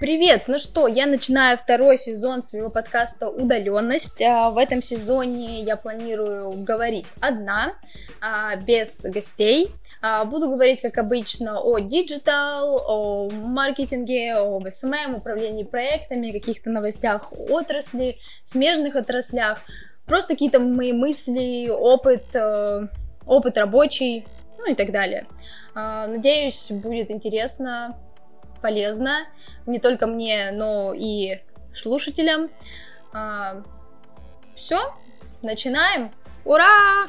Привет! Ну что, я начинаю второй сезон своего подкаста «Удаленность». А, в этом сезоне я планирую говорить одна, а, без гостей. А, буду говорить, как обычно, о digital, о маркетинге, об SMM, управлении проектами, каких-то новостях отрасли, смежных отраслях. Просто какие-то мои мысли, опыт, э, опыт рабочий, ну и так далее. Надеюсь, будет интересно полезно не только мне, но и слушателям. А, все, начинаем. Ура!